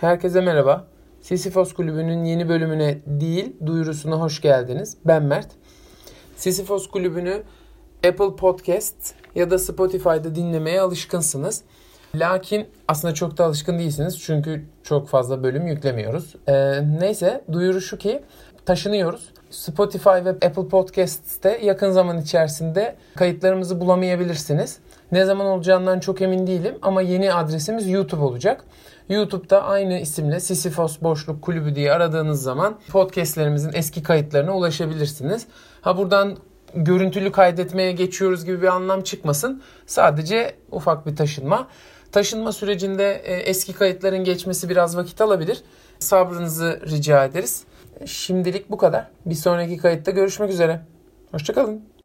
Herkese merhaba. Sisyphos Kulübü'nün yeni bölümüne değil, duyurusuna hoş geldiniz. Ben Mert. Sisyphos Kulübü'nü Apple Podcast ya da Spotify'da dinlemeye alışkınsınız. Lakin aslında çok da alışkın değilsiniz çünkü çok fazla bölüm yüklemiyoruz. Ee, neyse duyuru şu ki taşınıyoruz. Spotify ve Apple Podcast'te yakın zaman içerisinde kayıtlarımızı bulamayabilirsiniz. Ne zaman olacağından çok emin değilim ama yeni adresimiz YouTube olacak. YouTube'da aynı isimle Sisyphos Boşluk Kulübü diye aradığınız zaman podcastlerimizin eski kayıtlarına ulaşabilirsiniz. Ha buradan görüntülü kaydetmeye geçiyoruz gibi bir anlam çıkmasın. Sadece ufak bir taşınma. Taşınma sürecinde e, eski kayıtların geçmesi biraz vakit alabilir. Sabrınızı rica ederiz. Şimdilik bu kadar. Bir sonraki kayıtta görüşmek üzere. Hoşçakalın.